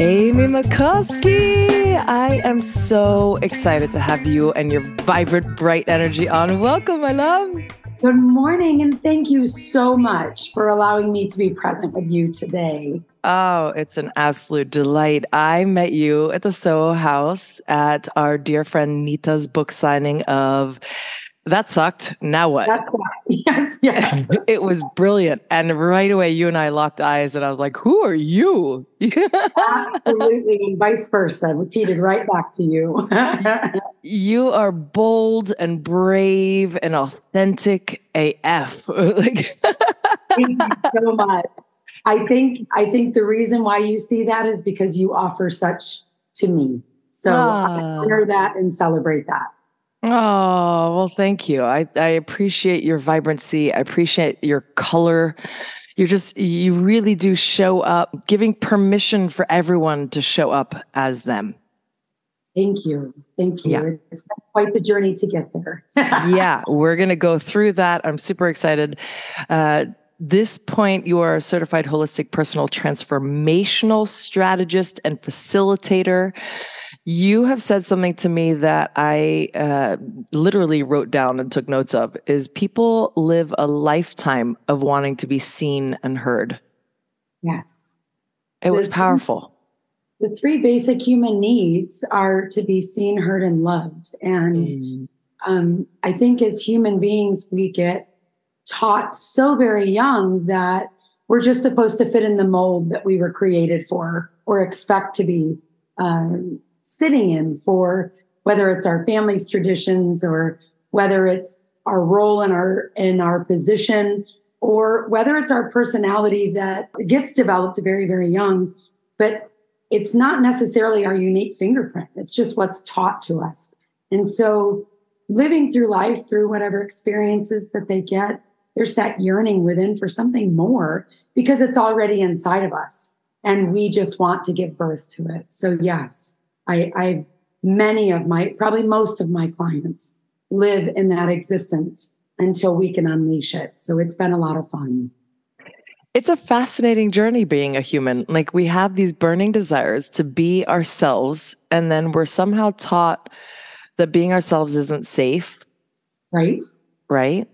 Ami Maikoski, I am so excited to have you and your vibrant, bright energy on. Welcome, my love. Good morning, and thank you so much for allowing me to be present with you today. Oh, it's an absolute delight. I met you at the Soho House at our dear friend Neeta's book signing of that sucked. Now what? Yes, yes. it was brilliant. And right away, you and I locked eyes, and I was like, Who are you? Absolutely. And vice versa, repeated right back to you. you are bold and brave and authentic AF. like, Thank you so much. I think I think the reason why you see that is because you offer such to me. So I ah. honor that and celebrate that. Oh, well, thank you. I, I appreciate your vibrancy. I appreciate your color. You're just, you really do show up, giving permission for everyone to show up as them. Thank you. Thank you. Yeah. It's been quite the journey to get there. yeah, we're going to go through that. I'm super excited. Uh, this point, you are a certified holistic personal transformational strategist and facilitator. You have said something to me that I uh, literally wrote down and took notes of is people live a lifetime of wanting to be seen and heard. Yes. It the was powerful. Three, the three basic human needs are to be seen, heard, and loved. And mm. um, I think as human beings, we get taught so very young that we're just supposed to fit in the mold that we were created for or expect to be um, sitting in for whether it's our family's traditions or whether it's our role in our in our position or whether it's our personality that gets developed very very young. But it's not necessarily our unique fingerprint. It's just what's taught to us. And so living through life through whatever experiences that they get there's that yearning within for something more because it's already inside of us and we just want to give birth to it. So yes I, I many of my, probably most of my clients live in that existence until we can unleash it. So it's been a lot of fun. It's a fascinating journey being a human. Like we have these burning desires to be ourselves, and then we're somehow taught that being ourselves isn't safe. Right. Right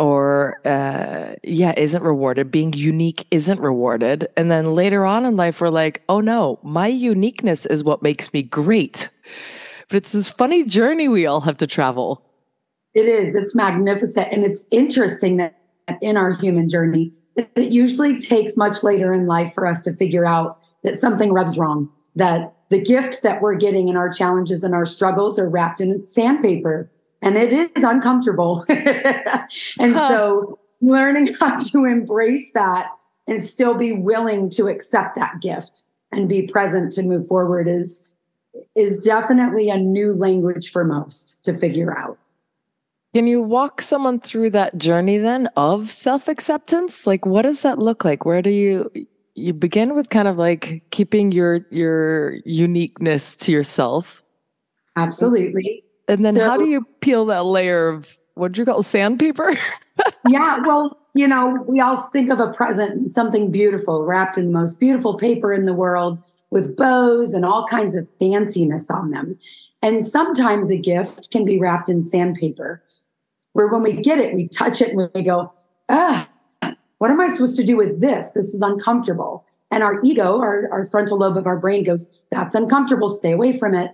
or uh, yeah isn't rewarded. Being unique isn't rewarded. And then later on in life we're like oh no my uniqueness is what makes me great. But it's this funny journey we all have to travel. It is. It's magnificent. And it's interesting that in our human journey it usually takes much later in life for us to figure out that something rubs wrong that the gift that we're getting in our challenges and our struggles are wrapped in sandpaper and it is uncomfortable. and huh. so learning how to embrace that and still be willing to accept that gift and be present to move forward is is definitely a new language for most to figure out. Can you walk someone through that journey then of self-acceptance? Like what does that look like? Where do you you begin with kind of like keeping your your uniqueness to yourself? Absolutely. And then so, how do you peel that layer of what do you call sandpaper? yeah, well, you know, we all think of a present, something beautiful, wrapped in the most beautiful paper in the world with bows and all kinds of fanciness on them. And sometimes a gift can be wrapped in sandpaper, where when we get it, we touch it and we go, ah, what am I supposed to do with this? This is uncomfortable. And our ego, our, our frontal lobe of our brain goes, that's uncomfortable, stay away from it.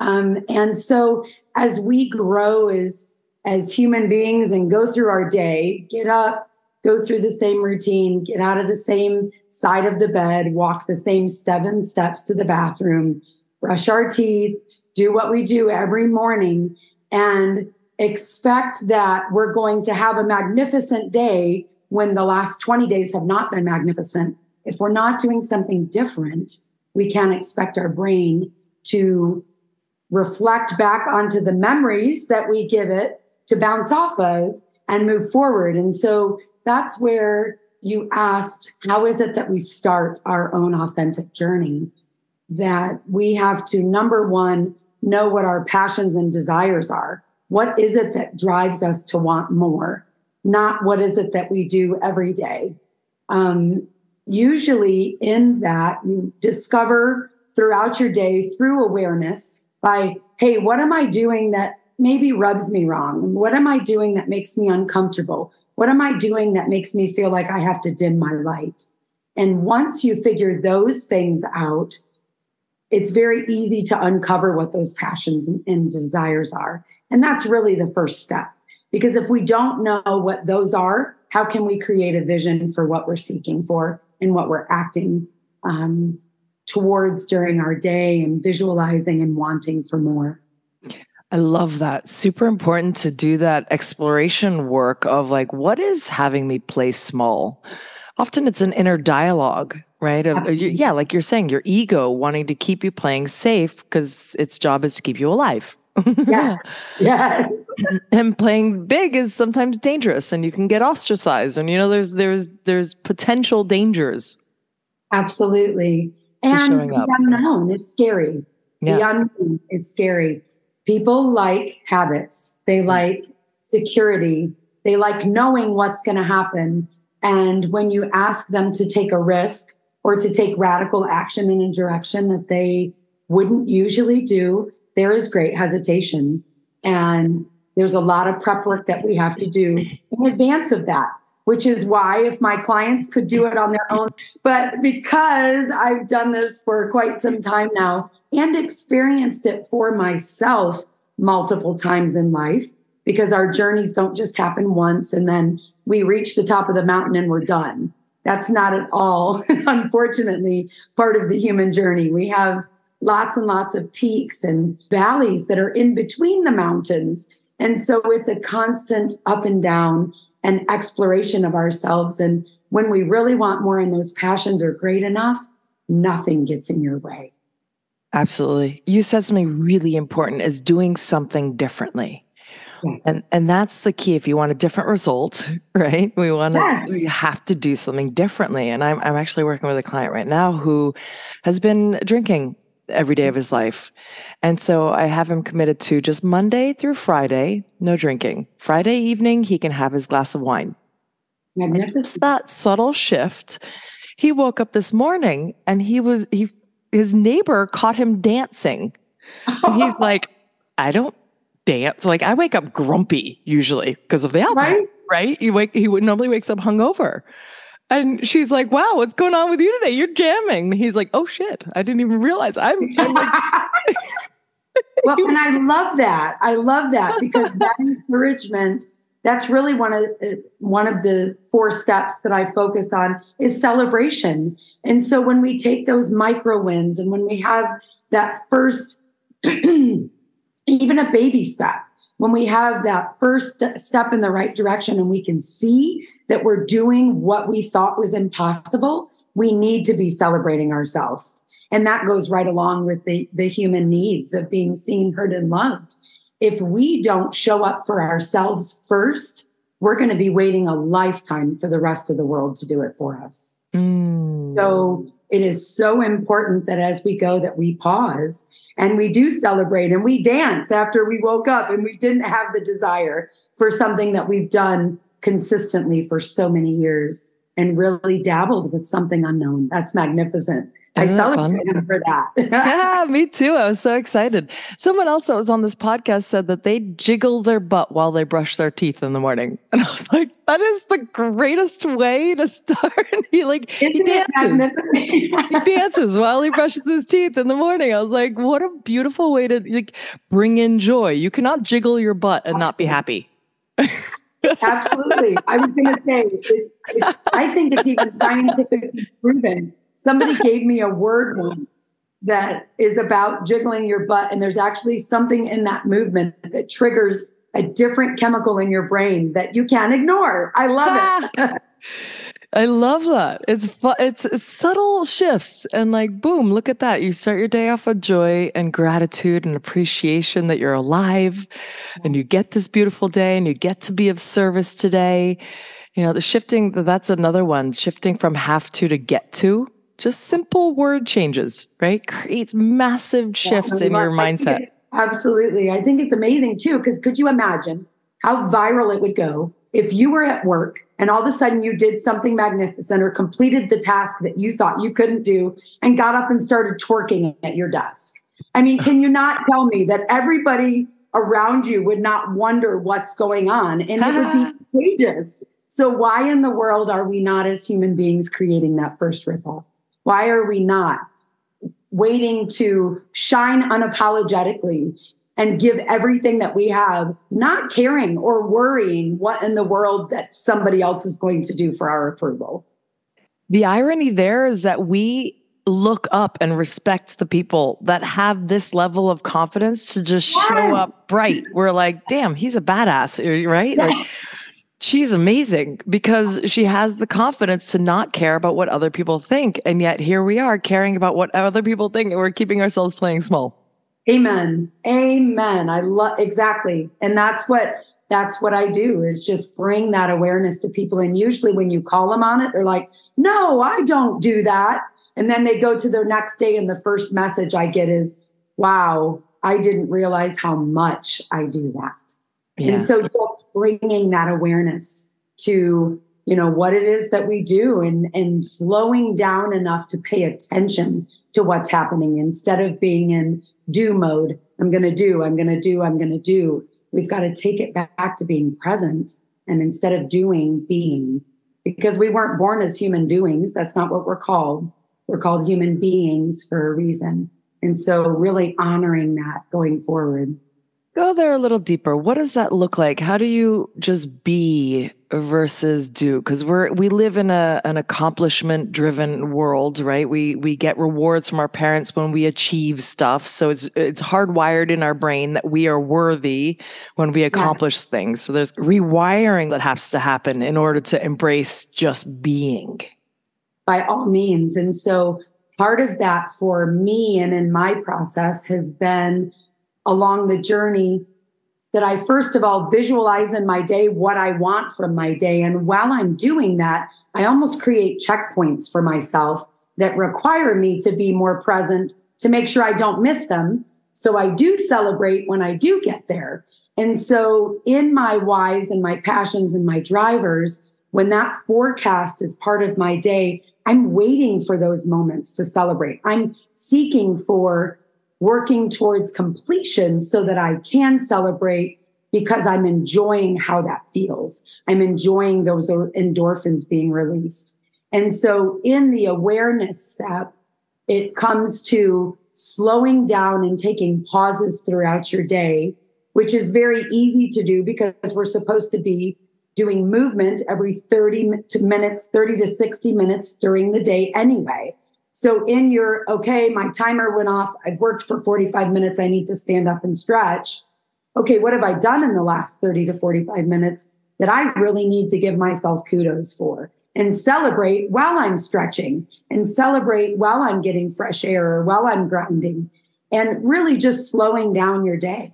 Um, and so as we grow as as human beings and go through our day, get up, go through the same routine, get out of the same side of the bed, walk the same seven steps to the bathroom, brush our teeth, do what we do every morning, and expect that we're going to have a magnificent day when the last 20 days have not been magnificent. If we're not doing something different, we can't expect our brain to reflect back onto the memories that we give it to bounce off of and move forward. And so that's where you asked, how is it that we start our own authentic journey? That we have to, number one, know what our passions and desires are. What is it that drives us to want more? Not what is it that we do every day. Um, usually in that you discover throughout your day through awareness by, hey, what am I doing that maybe rubs me wrong? What am I doing that makes me uncomfortable? What am I doing that makes me feel like I have to dim my light? And once you figure those things out, it's very easy to uncover what those passions and, desires are. And that's really the first step. Because if we don't know what those are, how can we create a vision for what we're seeking for and what we're acting um, towards during our day and visualizing and wanting for more? I love that. Super important to do that exploration work of like, what is having me play small? Often it's an inner dialogue, right? Of, uh, yeah, like you're saying, your ego wanting to keep you playing safe because its job is to keep you alive. yes. Yes. and playing big is sometimes dangerous and you can get ostracized and you know there's there's there's potential dangers. Absolutely. And the unknown is scary. Yeah. The unknown is scary. People like habits. They mm. like security. They like knowing what's going to happen. And when you ask them to take a risk or to take radical action in a direction that they wouldn't usually do, there is great hesitation. And there's a lot of prep work that we have to do in advance of that, which is why if my clients could do it on their own, but because I've done this for quite some time now, and experienced it for myself multiple times in life because our journeys don't just happen once and then we reach the top of the mountain and we're done. That's not at all, unfortunately, part of the human journey. We have lots and lots of peaks and valleys that are in between the mountains. And so it's a constant up and down and exploration of ourselves. And when we really want more and those passions are great enough, nothing gets in your way. Absolutely. You said something really important is doing something differently. Yes. And and that's the key. If you want a different result, right? We want to yes. we have to do something differently. And I'm I'm actually working with a client right now who has been drinking every day of mm-hmm. his life. And so I have him committed to just Monday through Friday, no drinking. Friday evening, he can have his glass of wine. Magnificent. It's that subtle shift. He woke up this morning and he was he his neighbor caught him dancing. And he's like, I don't dance. Like I wake up grumpy usually because of the alcohol, right? right? He wake he would normally wakes up hungover. And she's like, "Wow, what's going on with you today? You're jamming." And he's like, "Oh shit, I didn't even realize I'm." I'm like, well, and I love that. I love that because that encouragement that's really one of uh, one of the four steps that I focus on is celebration. And so when we take those micro wins and when we have that first even a baby step, when we have that first step in the right direction and we can see that we're doing what we thought was impossible, we need to be celebrating ourselves. And that goes right along with the, the human needs of being seen, heard, and loved if we don't show up for ourselves first, we're going to be waiting a lifetime for the rest of the world to do it for us. Mm. So it is so important that as we go that we pause and we do celebrate and we dance after we woke up and we didn't have the desire for something that we've done consistently for so many years and really dabbled with something unknown. That's magnificent. I celebrate him for that. yeah, me too. I was so excited. Someone else that was on this podcast said that they jiggle their butt while they brush their teeth in the morning. And I was like, that is the greatest way to start. he like Isn't he dances. he dances while he brushes his teeth in the morning. I was like, what a beautiful way to like bring in joy. You cannot jiggle your butt and Absolutely. not be happy. Absolutely. I was going to say, it's, it's, I think it's even scientifically proven Somebody gave me a word once that is about jiggling your butt, and there's actually something in that movement that triggers a different chemical in your brain that you can't ignore. I love it. I love that. It's fu- it's, it's subtle shifts and like boom, look at that. You start your day off with joy and gratitude and appreciation that you're alive and you get this beautiful day and you get to be of service today. You know, the shifting that's another one, shifting from have to to get to just simple word changes, right? Creates massive shifts yeah, in your mindset. It, absolutely. I think it's amazing too, because could you imagine how viral it would go if you were at work and all of a sudden you did something magnificent or completed the task that you thought you couldn't do and got up and started twerking at your desk. I mean, can you not tell me that everybody around you would not wonder what's going on and it would be contagious? So, why in the world are we not, as human beings, creating that first ripple? Why are we not waiting to shine unapologetically and give everything that we have, not caring or worrying what in the world that somebody else is going to do for our approval. The irony there is that we look up and respect the people that have this level of confidence to just show up bright. We're like, damn, he's a badass, right? Like, she's amazing because she has the confidence to not care about what other people think. And yet here we are caring about what other people think and we're keeping ourselves playing small. Amen. Amen. I love exactly. And that's what that's what I do is just bring that awareness to people. And usually when you call them on it, they're like, no, I don't do that. And then they go to their next day, and the first message I get is, wow, I didn't realize how much I do that. Yeah. And so just bringing that awareness to you know what it is that we do and and slowing down enough to pay attention to what's happening. Instead of being in do mode i'm going to do i'm going to do i'm going to do we've got to take it back to being present. And instead of doing being. Because we weren't born as human doings. That's not what we're called. We're called human beings for a reason. And so really honoring that going forward Go there a little deeper. What does that look like? How do you just be versus do? Because we're we live in a an accomplishment driven world, right? We we get rewards from our parents when we achieve stuff. So it's it's hardwired in our brain that we are worthy when we accomplish yeah. things. So there's rewiring that has to happen in order to embrace just being. By all means. And so part of that for me and in my process has been along the journey that I first of all visualize in my day what I want from my day. And while I'm doing that, I almost create checkpoints for myself that require me to be more present to make sure I don't miss them. So I do celebrate when I do get there. And so, in my whys and my passions and my drivers, when that forecast is part of my day, I'm waiting for those moments to celebrate. I'm seeking for working towards completion so that I can celebrate because I'm enjoying how that feels. I'm enjoying those endorphins being released. And so, in the awareness step, it comes to slowing down and taking pauses throughout your day, which is very easy to do because we're supposed to be doing movement every 30 minutes, 30 to 60 minutes during the day anyway. So in your, okay, my timer went off. I've worked for 45 minutes. I need to stand up and stretch. Okay, what have I done in the last 30 to 45 minutes that I really need to give myself kudos for? And celebrate while I'm stretching and celebrate while I'm getting fresh air or while I'm grounding and really just slowing down your day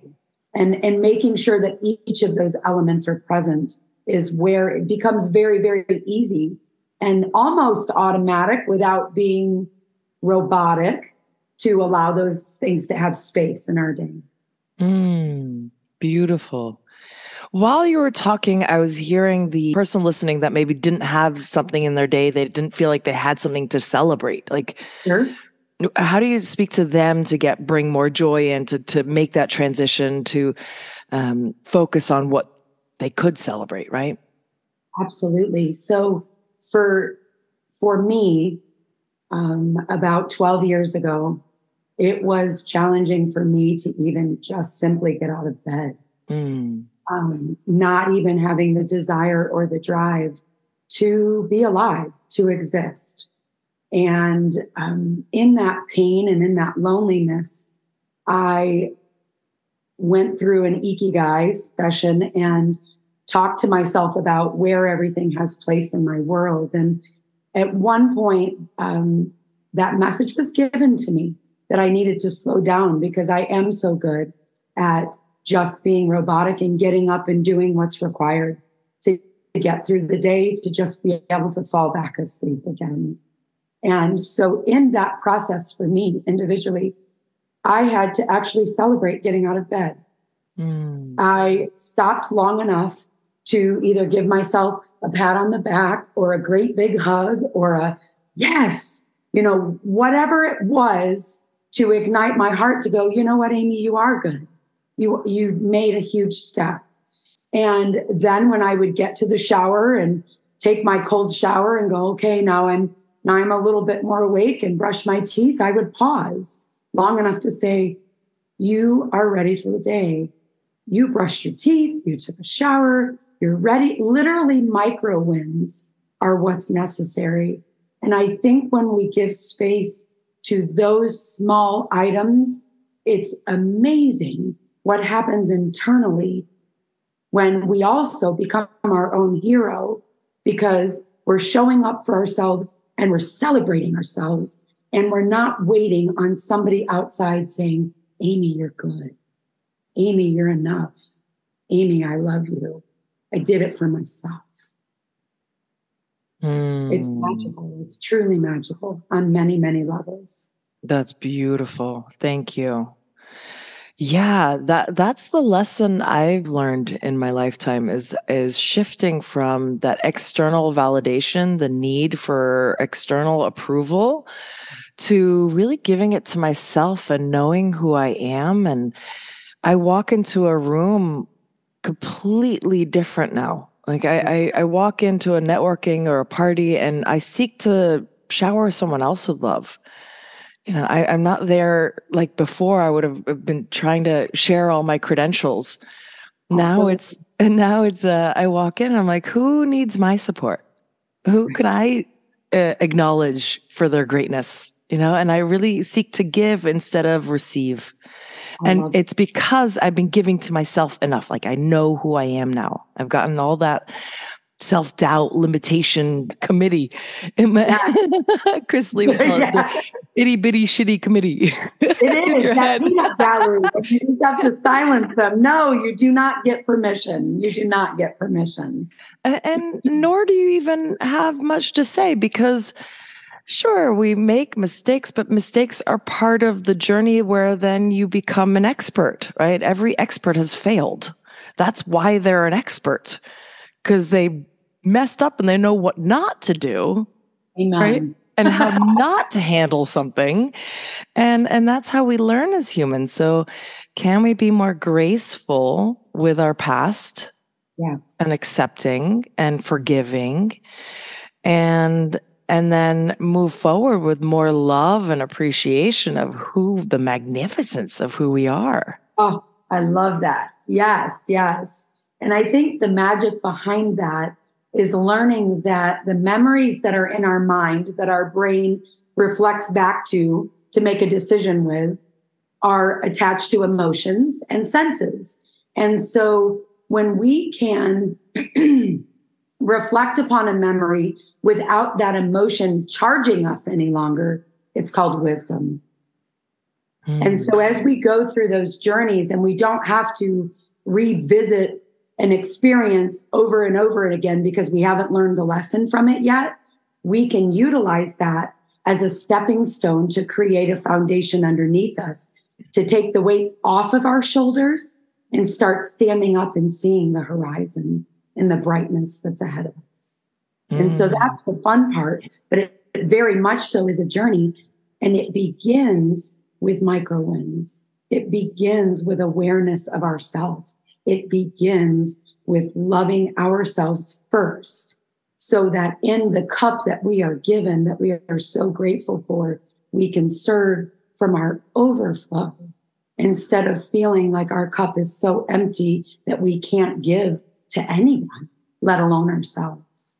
and, and making sure that each of those elements are present is where it becomes very, very easy and almost automatic without being robotic to allow those things to have space in our day. Mm, beautiful. While you were talking, I was hearing the person listening that maybe didn't have something in their day, they didn't feel like they had something to celebrate. Like, sure. how do you speak to them to get bring more joy and to to make that transition to um, focus on what they could celebrate? Right. Absolutely. So for for me, um, about 12 years ago, it was challenging for me to even just simply get out of bed. Mm. Um, not even having the desire or the drive to be alive, to exist. And um, in that pain and in that loneliness, I went through an ikigai session and talked to myself about where everything has place in my world. And at one point, um, that message was given to me that I needed to slow down because I am so good at just being robotic and getting up and doing what's required to, to get through the day, to just be able to fall back asleep again. And so, in that process for me individually, I had to actually celebrate getting out of bed. Mm. I stopped long enough to either give myself a pat on the back or a great big hug or a yes, you know, whatever it was to ignite my heart to go, you know what, Ami, you are good. You you made a huge step. And then when I would get to the shower and take my cold shower and go, okay, now I'm now I'm a little bit more awake and brush my teeth, I would pause long enough to say, you are ready for the day. You brushed your teeth, you took a shower, you're ready. Literally, micro wins are what's necessary. And I think when we give space to those small items, it's amazing what happens internally when we also become our own hero because we're showing up for ourselves and we're celebrating ourselves and we're not waiting on somebody outside saying, Ami, you're good. Ami, you're enough. Ami, I love you. I did it for myself. Mm. It's hmm. magical. It's truly magical on many, many levels. That's beautiful. Thank you. Yeah, that that's the lesson I've learned in my lifetime is is shifting from that external validation, the need for external approval to really giving it to myself and knowing who I am and I walk into a room completely different now. Like I, I, I walk into a networking or a party and I seek to shower someone else with love. You know, I, I'm not there like before. I would have been trying to share all my credentials. Now it's and now it's uh, I walk in I'm like, who needs my support? Who can I uh, acknowledge for their greatness? You know, and I really seek to give instead of receive and it's because I've been giving to myself enough. Like I know who I am now. I've gotten all that self doubt limitation committee. Chris Lee, yeah. the itty bitty shitty committee. It is peanut gallery. You just have to silence them. No, you do not get permission. You do not get permission. And, and nor do you even have much to say because Sure, we make mistakes, but mistakes are part of the journey where then you become an expert, right? Every expert has failed. That's why they're an expert because they messed up and they know what not to do. Amen. Right? and how not to handle something. And and that's how we learn as humans. So can we be more graceful with our past? Yeah. And accepting and forgiving and and then move forward with more love and appreciation of who the magnificence of who we are. Oh, I love that. Yes, yes. And I think the magic behind that is learning that the memories that are in our mind, that our brain reflects back to to make a decision with, are attached to emotions and senses. And so when we can reflect upon a memory without that emotion charging us any longer, it's called wisdom. Mm. And so as we go through those journeys and we don't have to revisit an experience over and over and again because we haven't learned the lesson from it yet, we can utilize that as a stepping stone to create a foundation underneath us to take the weight off of our shoulders and start standing up and seeing the horizon and the brightness that's ahead of us. Mm. And so mm. that's the fun part, but it very much so is a journey. And it begins with micro wins. It begins with awareness of ourself. It begins with loving ourselves first so that in the cup that we are given, that we are so grateful for, we can serve from our overflow instead of feeling like our cup is so empty that we can't give to anyone, let alone ourselves.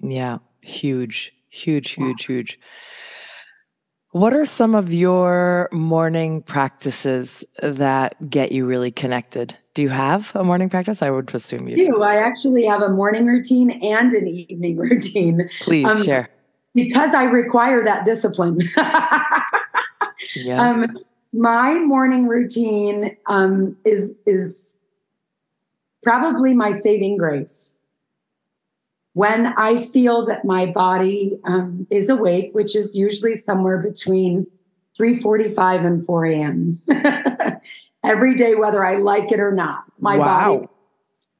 Yeah, huge, huge, huge, huge. What are some of your morning practices that get you really connected? Do you have a morning practice? I would assume you do. I actually have a morning routine and an evening routine. Please um, share. Because I require that discipline. yeah. Um, my morning routine um, is is probably my saving grace. When I feel that my body um, is awake, which is usually somewhere between 3:45 and 4 a.m. every day, whether I like it or not, my wow. body.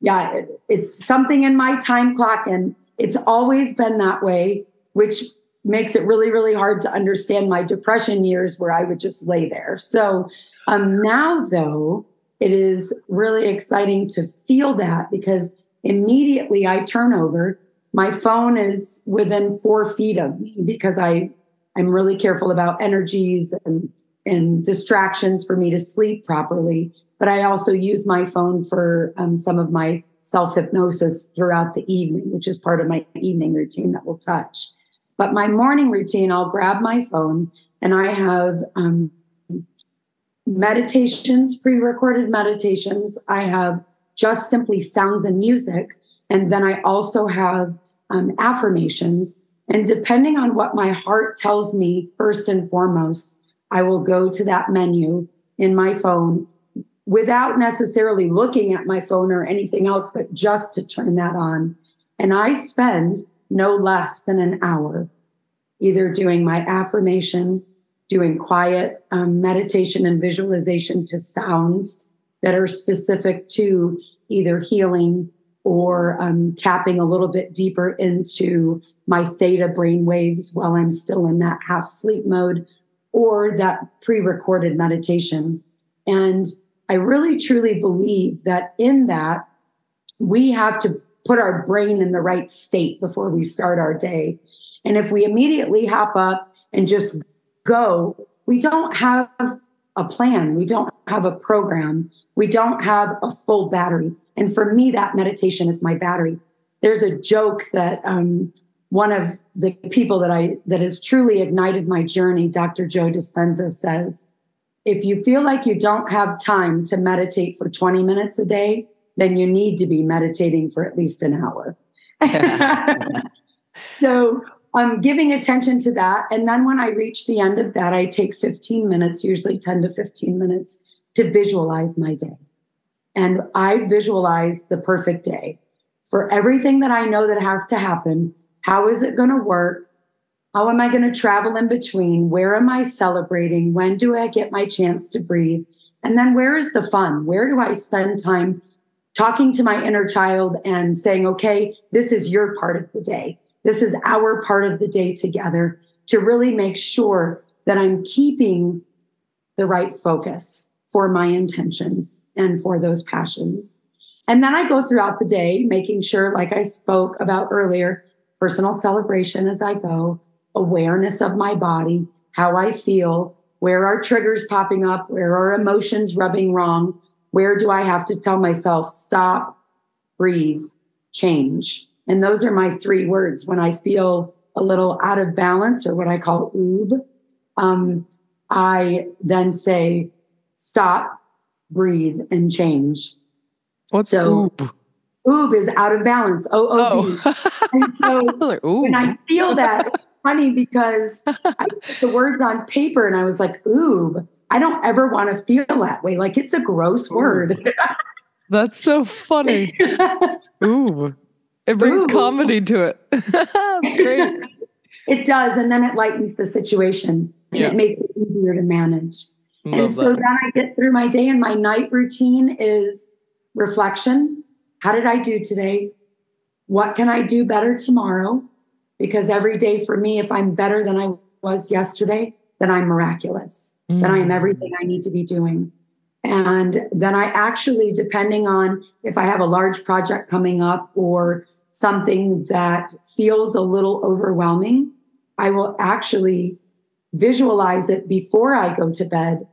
Yeah, it, it's something in my time clock, and it's always been that way, which makes it really, really hard to understand my depression years where I would just lay there. So um, now, though, it is really exciting to feel that because immediately I turn over. My phone is within four feet of me because I I'm really careful about energies and and distractions for me to sleep properly. But I also use my phone for um, some of my self hypnosis throughout the evening, which is part of my evening routine that we'll touch. But my morning routine, I'll grab my phone and I have um, meditations, pre recorded meditations. I have just simply sounds and music. And then I also have um, affirmations. And depending on what my heart tells me, first and foremost, I will go to that menu in my phone without necessarily looking at my phone or anything else, but just to turn that on. And I spend no less than an hour either doing my affirmation, doing quiet um, meditation and visualization to sounds that are specific to either healing or um, tapping a little bit deeper into my theta brain waves while I'm still in that half sleep mode or that pre recorded meditation. And I really truly believe that in that, we have to put our brain in the right state before we start our day. And if we immediately hop up and just go, we don't have a plan, we don't have a program, we don't have a full battery. And for me, that meditation is my battery. There's a joke that um, one of the people that I that has truly ignited my journey, Dr. Joe Dispenza, says, if you feel like you don't have time to meditate for 20 minutes a day, then you need to be meditating for at least an hour. so I'm giving attention to that. And then when I reach the end of that, I take 15 minutes, usually 10 to 15 minutes, to visualize my day. And I visualize the perfect day for everything that I know that has to happen. How is it going to work? How am I going to travel in between? Where am I celebrating? When do I get my chance to breathe? And then where is the fun? Where do I spend time talking to my inner child and saying, okay, this is your part of the day. This is our part of the day together to really make sure that I'm keeping the right focus for my intentions and for those passions. And then I go throughout the day, making sure, like I spoke about earlier, personal celebration as I go, awareness of my body, how I feel, where are triggers popping up, where are emotions rubbing wrong, where do I have to tell myself, stop, breathe, change. And those are my three words when I feel a little out of balance or what I call oob. Um, I then say, stop, breathe, and change. What's so, oob? Oob is out of balance. O O B. Oh. and so when I feel that, it's funny because I put the words on paper and I was like, oob. I don't ever want to feel that way. Like it's a gross word. That's so funny. oob. It brings Ooh. comedy to it. That's great. it does. And then it lightens the situation and yeah. it makes it easier to manage. Love and so that. then I get through my day, and my night routine is reflection. How did I do today? What can I do better tomorrow? Because every day for me, if I'm better than I was yesterday, then I'm miraculous. Mm. Then I am mm. everything I need to be doing. And then I actually, depending on if I have a large project coming up or something that feels a little overwhelming, I will actually visualize it before I go to bed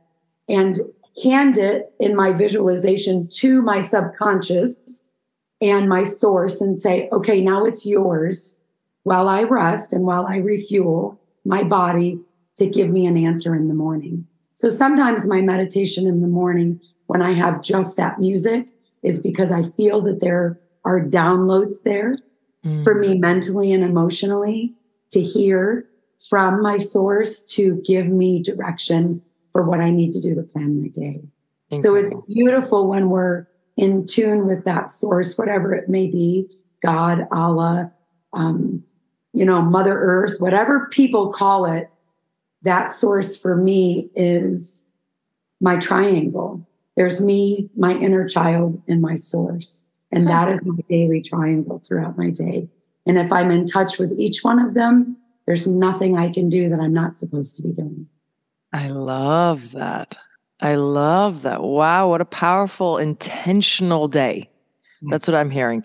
and hand it in my visualization to my subconscious and my source and say, okay, now it's yours while I rest and while I refuel my body to give me an answer in the morning. So sometimes my meditation in the morning when I have just that music is because I feel that there are downloads there mm. for me mentally and emotionally to hear from my source to give me direction for what I need to do to plan my day. So it's beautiful when we're in tune with that source, whatever it may be God, Allah, um, you know, Mother Earth, whatever people call it that source for me is my triangle. There's me, my inner child, and my source. And that is my daily triangle throughout my day. And if I'm in touch with each one of them, there's nothing I can do that I'm not supposed to be doing. I love that. I love that. Wow, what a powerful, intentional day. Yes. That's what I'm hearing.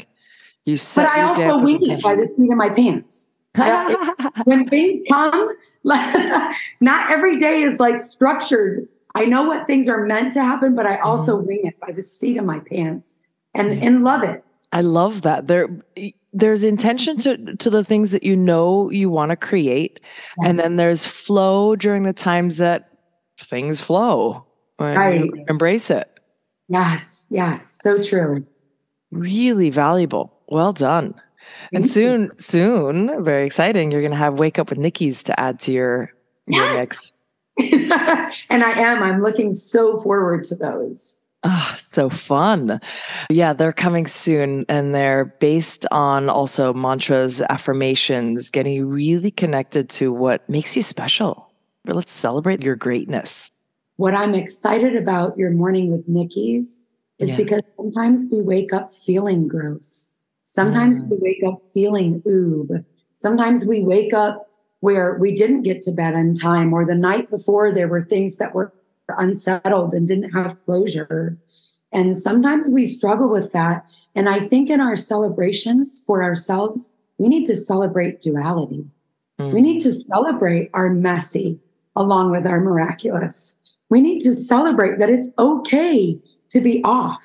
You said, But I also wing it by the seat of my pants. I, when things come, not every day is like structured. I know what things are meant to happen, but I also mm-hmm. wing it by the seat of my pants and yeah. and love it. I love that. There there's intention to to the things that you know you want to create yeah. and then there's flow during the times that things flow. Right. Embrace it. Yes, yes, so true. Really valuable. Well done. and soon, soon, very exciting. You're going to have "Wake Up with Nikki's" to add to your your mix. and I am. I'm looking so forward to those. Oh, so fun. Yeah, they're coming soon and they're based on also mantras, affirmations, getting really connected to what makes you special. But let's celebrate your greatness. What I'm excited about your morning with Nikki's is yeah. because sometimes we wake up feeling gross. Sometimes mm. we wake up feeling oob. Sometimes we wake up where we didn't get to bed in time, or the night before there were things that were unsettled and didn't have closure. And sometimes we struggle with that. And I think in our celebrations for ourselves, we need to celebrate duality. Mm. We need to celebrate our messy along with our miraculous. We need to celebrate that it's okay to be off.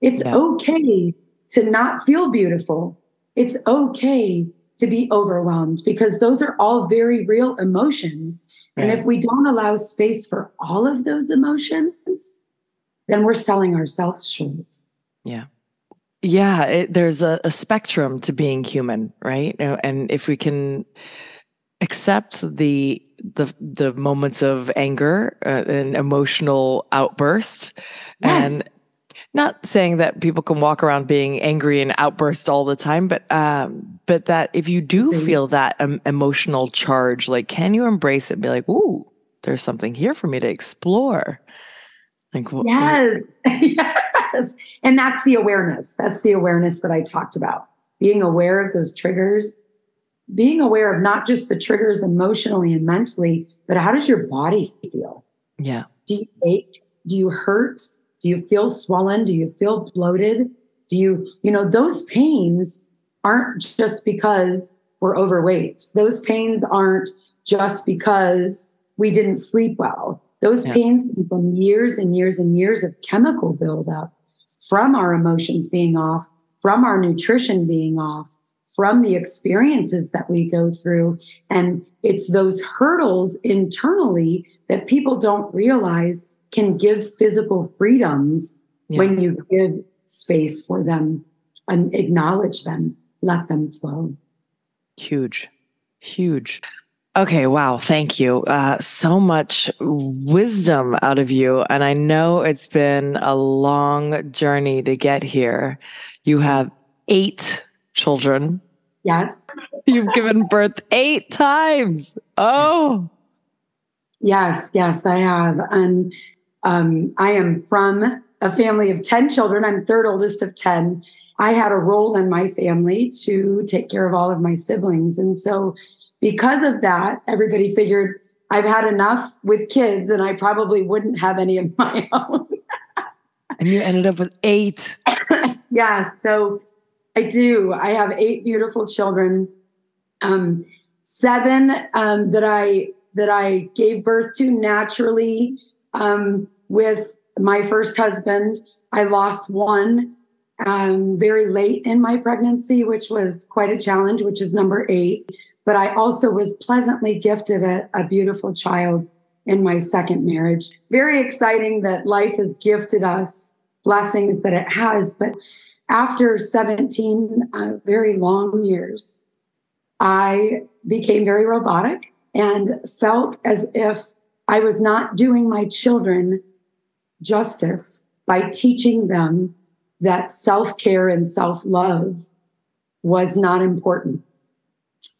It's yeah. okay to not feel beautiful. It's okay to be overwhelmed because those are all very real emotions. Right. And if we don't allow space for all of those emotions, then we're selling ourselves short. Yeah. Yeah, it, there's a, a, spectrum to being human, right? And if we can accept the the the moments of anger uh, and emotional outburst yes. and not saying that people can walk around being angry and outburst all the time, but um, but that if you do feel that um, emotional charge, like can you embrace it and be like, "Ooh, there's something here for me to explore." Like, yes, yes, and that's the awareness. That's the awareness that I talked about. Being aware of those triggers, being aware of not just the triggers emotionally and mentally, but how does your body feel? Yeah. Do you ache? Do you hurt? Do you feel swollen? Do you feel bloated? Do you, you know, those pains aren't just because we're overweight. Those pains aren't just because we didn't sleep well. Those yeah. pains come from years and years and years of chemical buildup from our emotions being off, from our nutrition being off, from the experiences that we go through. And it's those hurdles internally that people don't realize can give physical freedoms yeah. when you give space for them and acknowledge them, let them flow. Huge, huge. Okay, wow, thank you. Uh, so much wisdom out of you. And I know it's been a long journey to get here. You have eight children. Yes. You've given birth eight times. Oh. Yes, yes, I have. And um, I am from a family of 10 children. I'm third oldest of 10. I had a role in my family to take care of all of my siblings. And so, because of that, everybody figured I've had enough with kids and I probably wouldn't have any of my own. and you ended up with eight. yeah. So, I do. I have eight beautiful children. Um, seven um, that I that I gave birth to naturally. Um, with my first husband. I lost one um, very late in my pregnancy, which was quite a challenge, which is number eight. But I also was pleasantly gifted a, a beautiful child in my second marriage. Very exciting that life has gifted us blessings that it has. But after 17 uh, very long years, I became very robotic and felt as if I was not doing my children justice by teaching them that self care and self love was not important.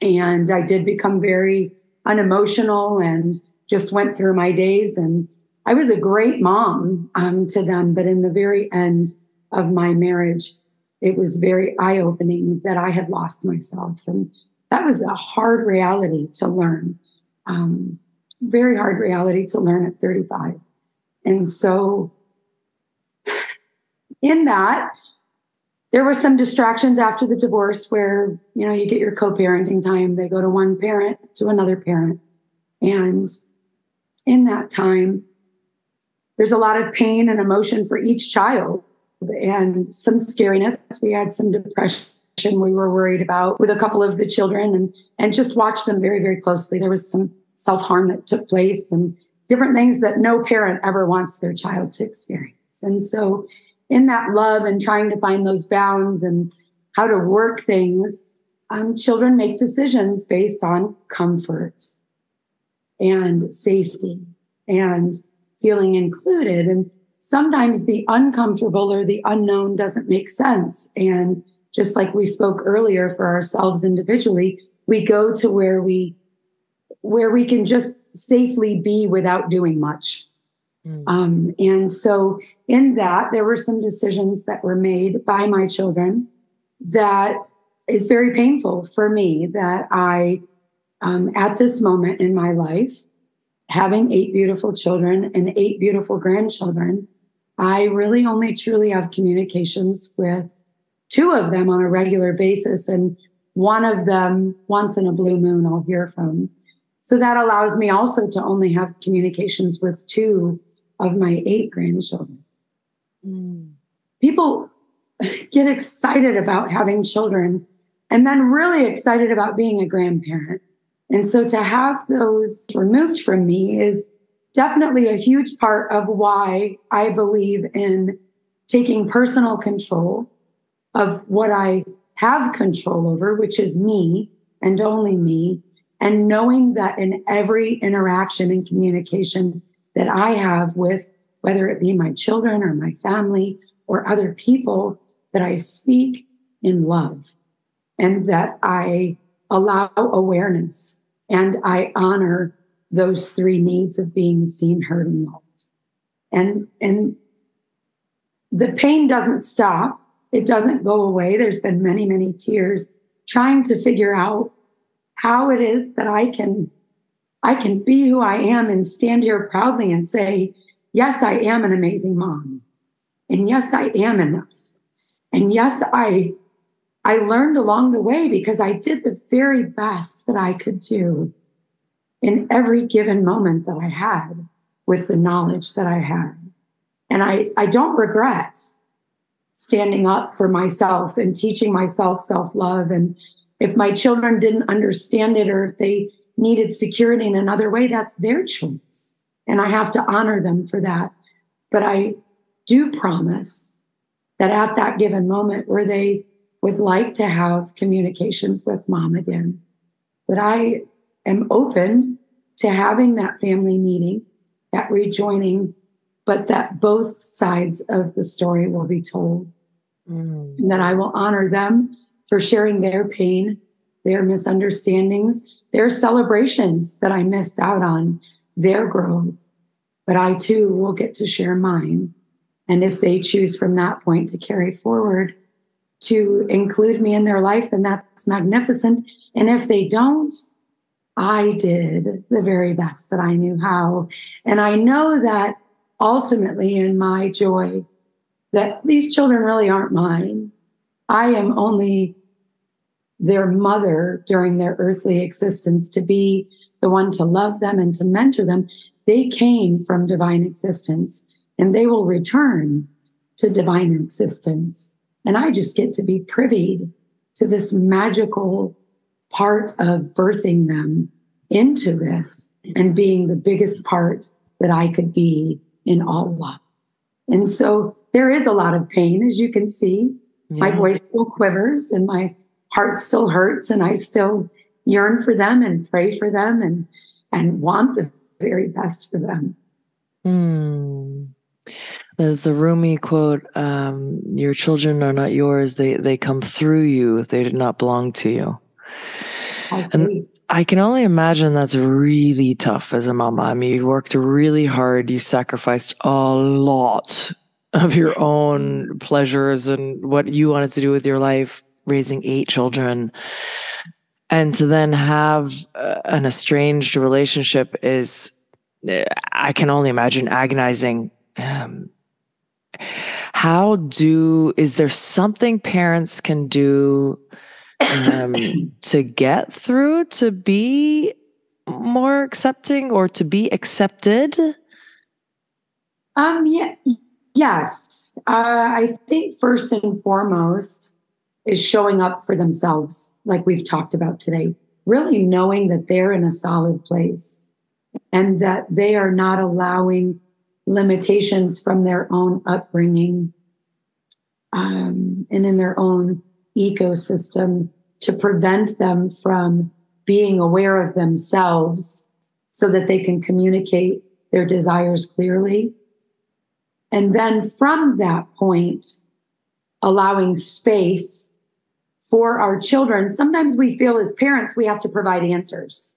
And I did become very unemotional and just went through my days. And I was a great mom um, to them. But in the very end of my marriage, it was very eye opening that I had lost myself. And that was a hard reality to learn. Um, very hard reality to learn at 35. And so, in that, there were some distractions after the divorce where, you know, you get your co parenting time. They go to one parent to another parent. And in that time, there's a lot of pain and emotion for each child and some scariness. We had some depression we were worried about with a couple of the children and and just watched them very very closely there was some self-harm that took place and different things that no parent ever wants their child to experience and so in that love and trying to find those bounds and how to work things um, children make decisions based on comfort and safety and feeling included and sometimes the uncomfortable or the unknown doesn't make sense and just like we spoke earlier for ourselves individually, we go to where we where we can just safely be without doing much. Mm. Um, and so, in that, there were some decisions that were made by my children that is very painful for me. That I, um, at this moment in my life, having eight beautiful children and eight beautiful grandchildren, I really only truly have communications with two of them on a regular basis, and one of them once in a blue moon I'll hear from. So that allows me also to only have communications with two of my eight grandchildren. Mm. People get excited about having children and then really excited about being a grandparent. And so to have those removed from me is definitely a huge part of why I believe in taking personal control of what I have control over, which is me and only me, and knowing that in every interaction and communication that I have with whether it be my children or my family or other people, that I speak in love and that I allow awareness and I honor those three needs of being seen, heard, and loved. And, and the pain doesn't stop it doesn't go away. There's been many, many tears trying to figure out how it is that I can I can be who I am and stand here proudly and say, yes, I am an amazing mom. And yes, I am enough. And yes, I I learned along the way because I did the very best that I could do in every given moment that I had with the knowledge that I had. And I, I don't regret standing up for myself and teaching myself self love. And if my children didn't understand it or if they needed security in another way, that's their choice. And I have to honor them for that. But I do promise that at that given moment where they would like to have communications with mom again, that I am open to having that family meeting, that rejoining but that both sides of the story will be told. Mm. And that I will honor them for sharing their pain, their misunderstandings, their celebrations that I missed out on, their growth. But I too will get to share mine. And if they choose from that point to carry forward, to include me in their life, then that's magnificent. And if they don't, I did the very best that I knew how. And I know that ultimately in my joy that these children really aren't mine. I am only their mother during their earthly existence to be the one to love them and to mentor them. They came from divine existence and they will return to divine existence. And I just get to be privy to this magical part of birthing them into this and being the biggest part that I could be in all love. And so there is a lot of pain, as you can see. Yeah. My voice still quivers and my heart still hurts, and I still yearn for them and pray for them and and want the very best for them. Mm. There's the Rumi quote: um, "Your children are not yours; they they come through you. They did not belong to you." And I can only imagine that's really tough as a mama. I mean, you worked really hard, you sacrificed a lot of your own pleasures and what you wanted to do with your life, raising eight children. And to then have uh, an estranged relationship is, I can only imagine, agonizing. Um, how do, is there something parents can do um, to get through to be more accepting or to be accepted? Um, yeah, yes. Uh, I think first and foremost is showing up for themselves, like we've talked about today. Really knowing that they're in a solid place and that they are not allowing limitations from their own upbringing um, and in their own ecosystem to prevent them from being aware of themselves so that they can communicate their desires clearly. And then from that point, allowing space for our children. Sometimes we feel as parents, we have to provide answers.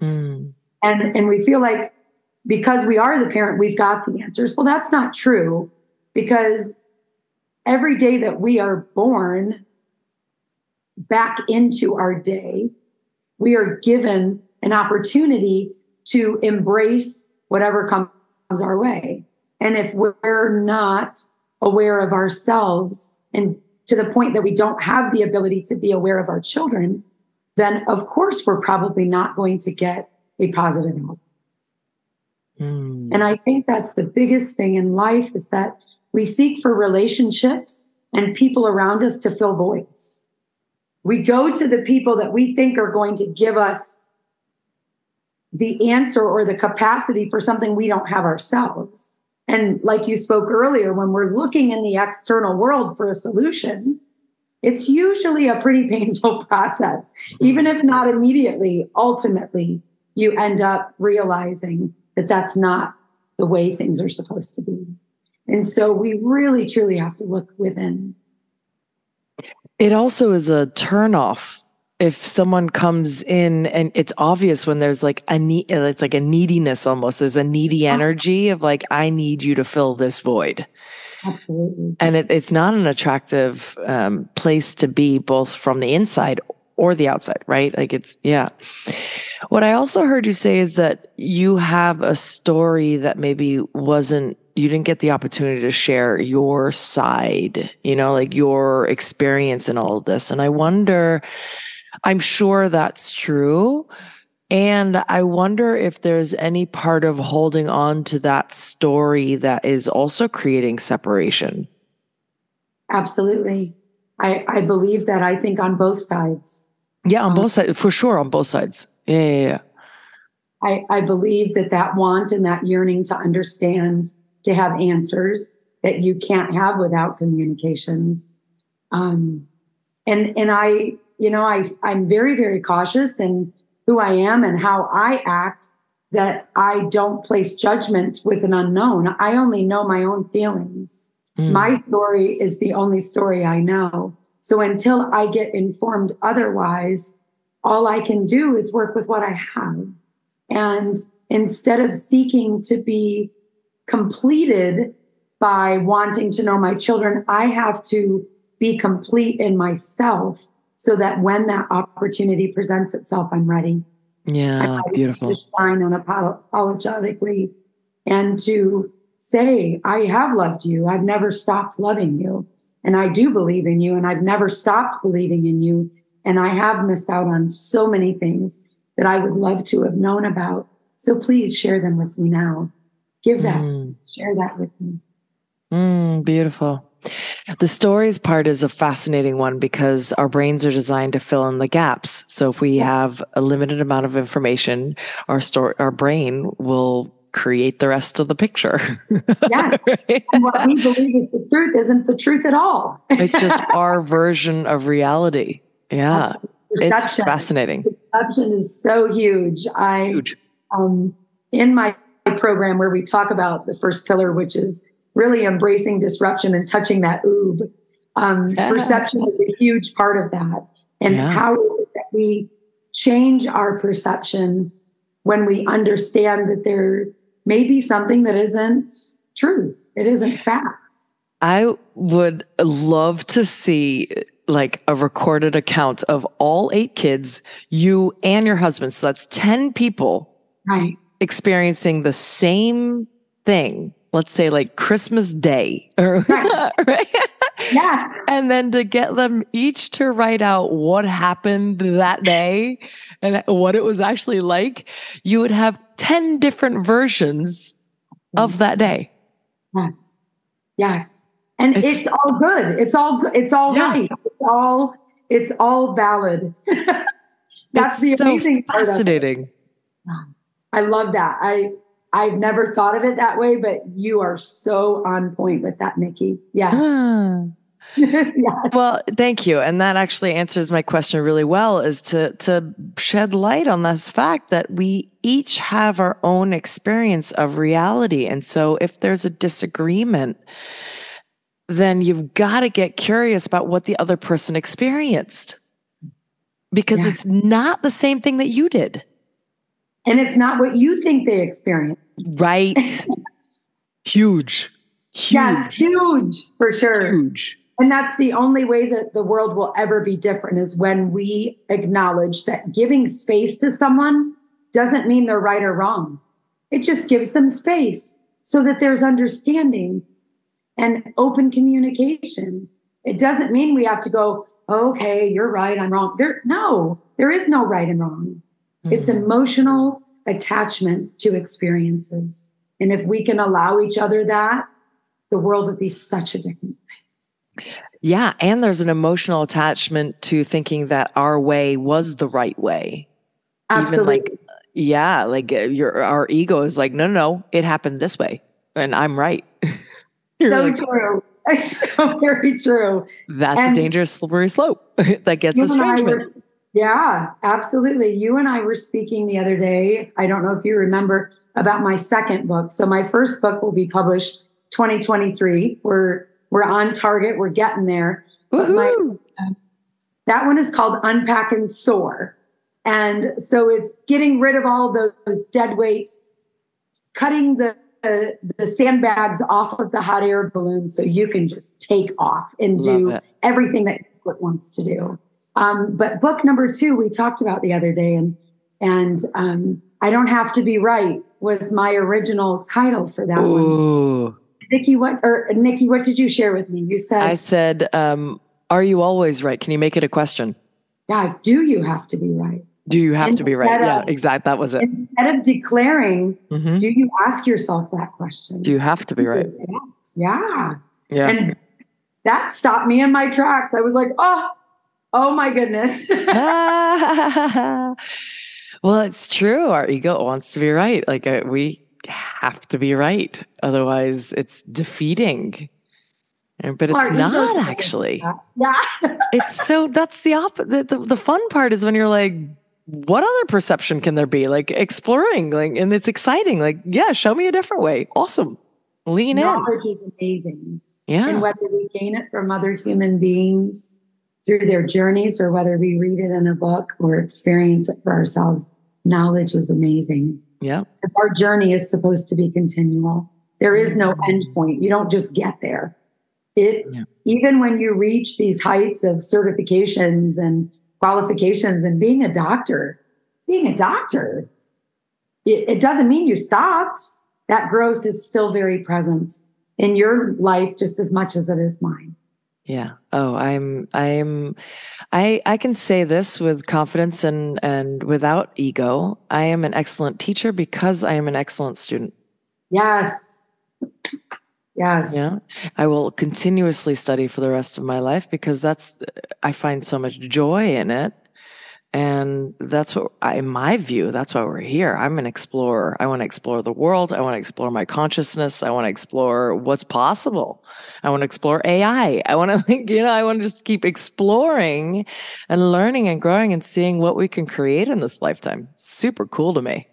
Mm. And, and we feel like because we are the parent, we've got the answers. Well, that's not true because every day that we are born back into our day, we are given an opportunity to embrace whatever comes our way. And if we're not aware of ourselves and to the point that we don't have the ability to be aware of our children, then of course we're probably not going to get a positive outcome. Mm. And I think that's the biggest thing in life is that we seek for relationships and people around us to fill voids. We go to the people that we think are going to give us the answer or the capacity for something we don't have ourselves. And like you spoke earlier, when we're looking in the external world for a solution, it's usually a pretty painful process. Even if not immediately, ultimately, you end up realizing that that's not the way things are supposed to be. And so we really, truly have to look within. It also is a turnoff if someone comes in and it's obvious when there's like a need, it's like a neediness almost. There's a needy energy of like, I need you to fill this void. Absolutely. And it, it's not an attractive um, place to be, both from the inside or the outside, right? Like it's, yeah. What I also heard you say is that you have a story that maybe wasn't, you didn't get the opportunity to share your side, you know, like your experience in all of this. And I wonder, I'm sure that's true. And I wonder if there's any part of holding on to that story that is also creating separation. Absolutely. I, I believe that I think on both sides. Yeah, on um, both sides, for sure, on both sides. Yeah, yeah, yeah. I, I believe that that want and that yearning to understand, to have answers that you can't have without communications. Um, and and I, you know, I I'm very very cautious in who I am and how I act. That I don't place judgment with an unknown. I only know my own feelings. Mm. My story is the only story I know. So until I get informed otherwise, all I can do is work with what I have. And instead of seeking to be completed by wanting to know my children, I have to be complete in myself so that when that opportunity presents itself, I'm ready. Yeah, I'm beautiful. To Sign unapologetically and to say, I have loved you. I've never stopped loving you. And I do believe in you. And I've never stopped believing in you. And I have missed out on so many things that I would love to have known about. So please share them with me now. Give that, mm. share that with me. Mm, beautiful. The stories part is a fascinating one because our brains are designed to fill in the gaps. So if we have a limited amount of information, our story, our brain will create the rest of the picture. yes. right? And what we believe is the truth isn't the truth at all. it's just our version of reality. Yeah. It's fascinating. Perception is so huge. I huge. Um, in my program where we talk about the first pillar, which is really embracing disruption and touching that oob. Um, yeah. Perception is a huge part of that. And yeah. how that we change our perception when we understand that there may be something that isn't true, it isn't facts. I would love to see like a recorded account of all eight kids, you and your husband. So that's 10 people right. experiencing the same thing. Let's say like Christmas Day. Or, right. right? Yeah. And then to get them each to write out what happened that day and what it was actually like, you would have 10 different versions of mm-hmm. that day. Yes. Yes. And it's, it's all good. It's all good. It's all yeah. right. It's all it's all valid. That's it's the amazing so fascinating. I love that. I I've never thought of it that way, but you are so on point with that, Nikki. Yes. Ah. yes. Well, thank you. And that actually answers my question really well is to to shed light on this fact that we each have our own experience of reality. And so if there's a disagreement, then you've got to get curious about what the other person experienced because yeah. it's not the same thing that you did. And it's not what you think they experienced. Right. huge. Huge. Yes, huge for sure. Huge. And that's the only way that the world will ever be different is when we acknowledge that giving space to someone doesn't mean they're right or wrong. It just gives them space so that there's understanding and open communication. It doesn't mean we have to go, okay, you're right, I'm wrong. There, no, there is no right and wrong. Mm-hmm. It's emotional attachment to experiences. And if we can allow each other that, the world would be such a different place. Yeah. And there's an emotional attachment to thinking that our way was the right way. Absolutely. Even like, yeah, like uh, your our ego is like, no, no, no, it happened this way, and I'm right. so like, true. It's so very true. That's and a dangerous slippery slope that gets estrangement. Yeah, absolutely. You and I were speaking the other day. I don't know if you remember about my second book. So my first book will be published 2023. We're we're on target. We're getting there. My, that one is called Unpack and Soar. And so it's getting rid of all those dead weights, cutting the the, the sandbags off of the hot air balloon so you can just take off and do everything that it wants to do. Um, but book number two, we talked about the other day, and and um, I don't have to be right was my original title for that Ooh. one. Nikki, what or Nikki, what did you share with me? You said I said, um, "Are you always right?" Can you make it a question? Yeah, do you have to be right? Do you have instead to be right? Of, yeah, exact. That was it. Instead of declaring, mm-hmm. do you ask yourself that question? Do you have to be right? Yeah. Yeah. And that stopped me in my tracks. I was like, oh, oh my goodness. well, it's true. Our ego wants to be right. Like uh, we have to be right. Otherwise, it's defeating. But it's not actually. Yeah. it's so that's the opposite. The, the fun part is when you're like, what other perception can there be? Like exploring, like, and it's exciting. Like, yeah, show me a different way. Awesome. Lean Knowledge in. is amazing. Yeah. And whether we gain it from other human beings through their journeys or whether we read it in a book or experience it for ourselves, knowledge is amazing. Yeah. Our journey is supposed to be continual. There is no end point. You don't just get there. It yeah. even when you reach these heights of certifications and qualifications and being a doctor, being a doctor, it, it doesn't mean you stopped. That growth is still very present in your life just as much as it is mine. Yeah. Oh, I'm I'm I I can say this with confidence and and without ego. I am an excellent teacher because I am an excellent student. Yes. Yes. Yeah. I will continuously study for the rest of my life because that's, I find so much joy in it. And that's what, I, in my view, that's why we're here. I'm an explorer. I want to explore the world. I want to explore my consciousness. I want to explore what's possible. I want to explore AI. I want to think, you know, I want to just keep exploring and learning and growing and seeing what we can create in this lifetime. Super cool to me.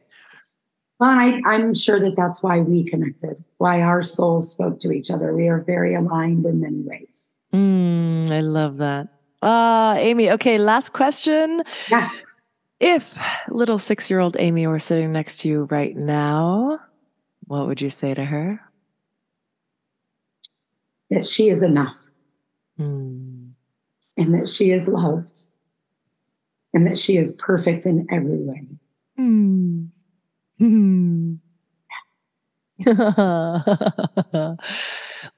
Well, I, am sure that that's why we connected, why our souls spoke to each other. We are very aligned in many ways. Mm, I love that. Ah, uh, Ami. Okay, last question. Yeah. If little six year old Ami were sitting next to you right now, what would you say to her? that she is enough Mm. and that she is loved and that she is perfect in every way. Mm. Mm.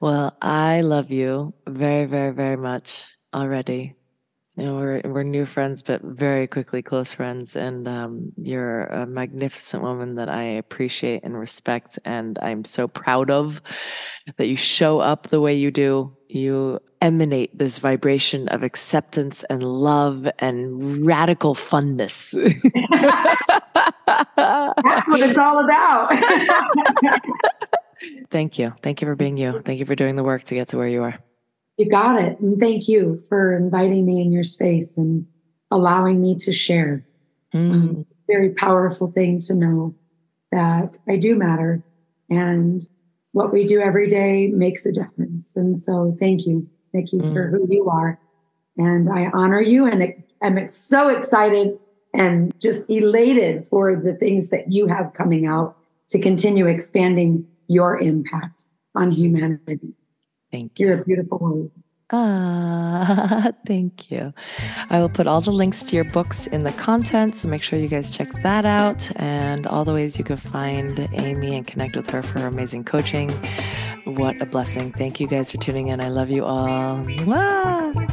well, I love you very, very, very much already. You know, we're we're new friends, but very quickly close friends. And um, you're a magnificent woman that I appreciate and respect, and I'm so proud of that you show up the way you do. You emanate this vibration of acceptance and love and radical funness. That's what it's all about. Thank you. Thank you for being you. Thank you for doing the work to get to where you are. You got it. And thank you for inviting me in your space and allowing me to share. Mm. Um, very powerful thing to know that I do matter and what we do every day makes a difference. And so thank you. Thank you for who you are. And I honor you and I'm so excited and just elated for the things that you have coming out to continue expanding your impact on humanity. Thank you. You're a beautiful woman. Ah, thank you. I will put all the links to your books in the content, so make sure you guys check that out and all the ways you can find Ami and connect with her for her amazing coaching. What a blessing. Thank you guys for tuning in. I love you all. Mwah!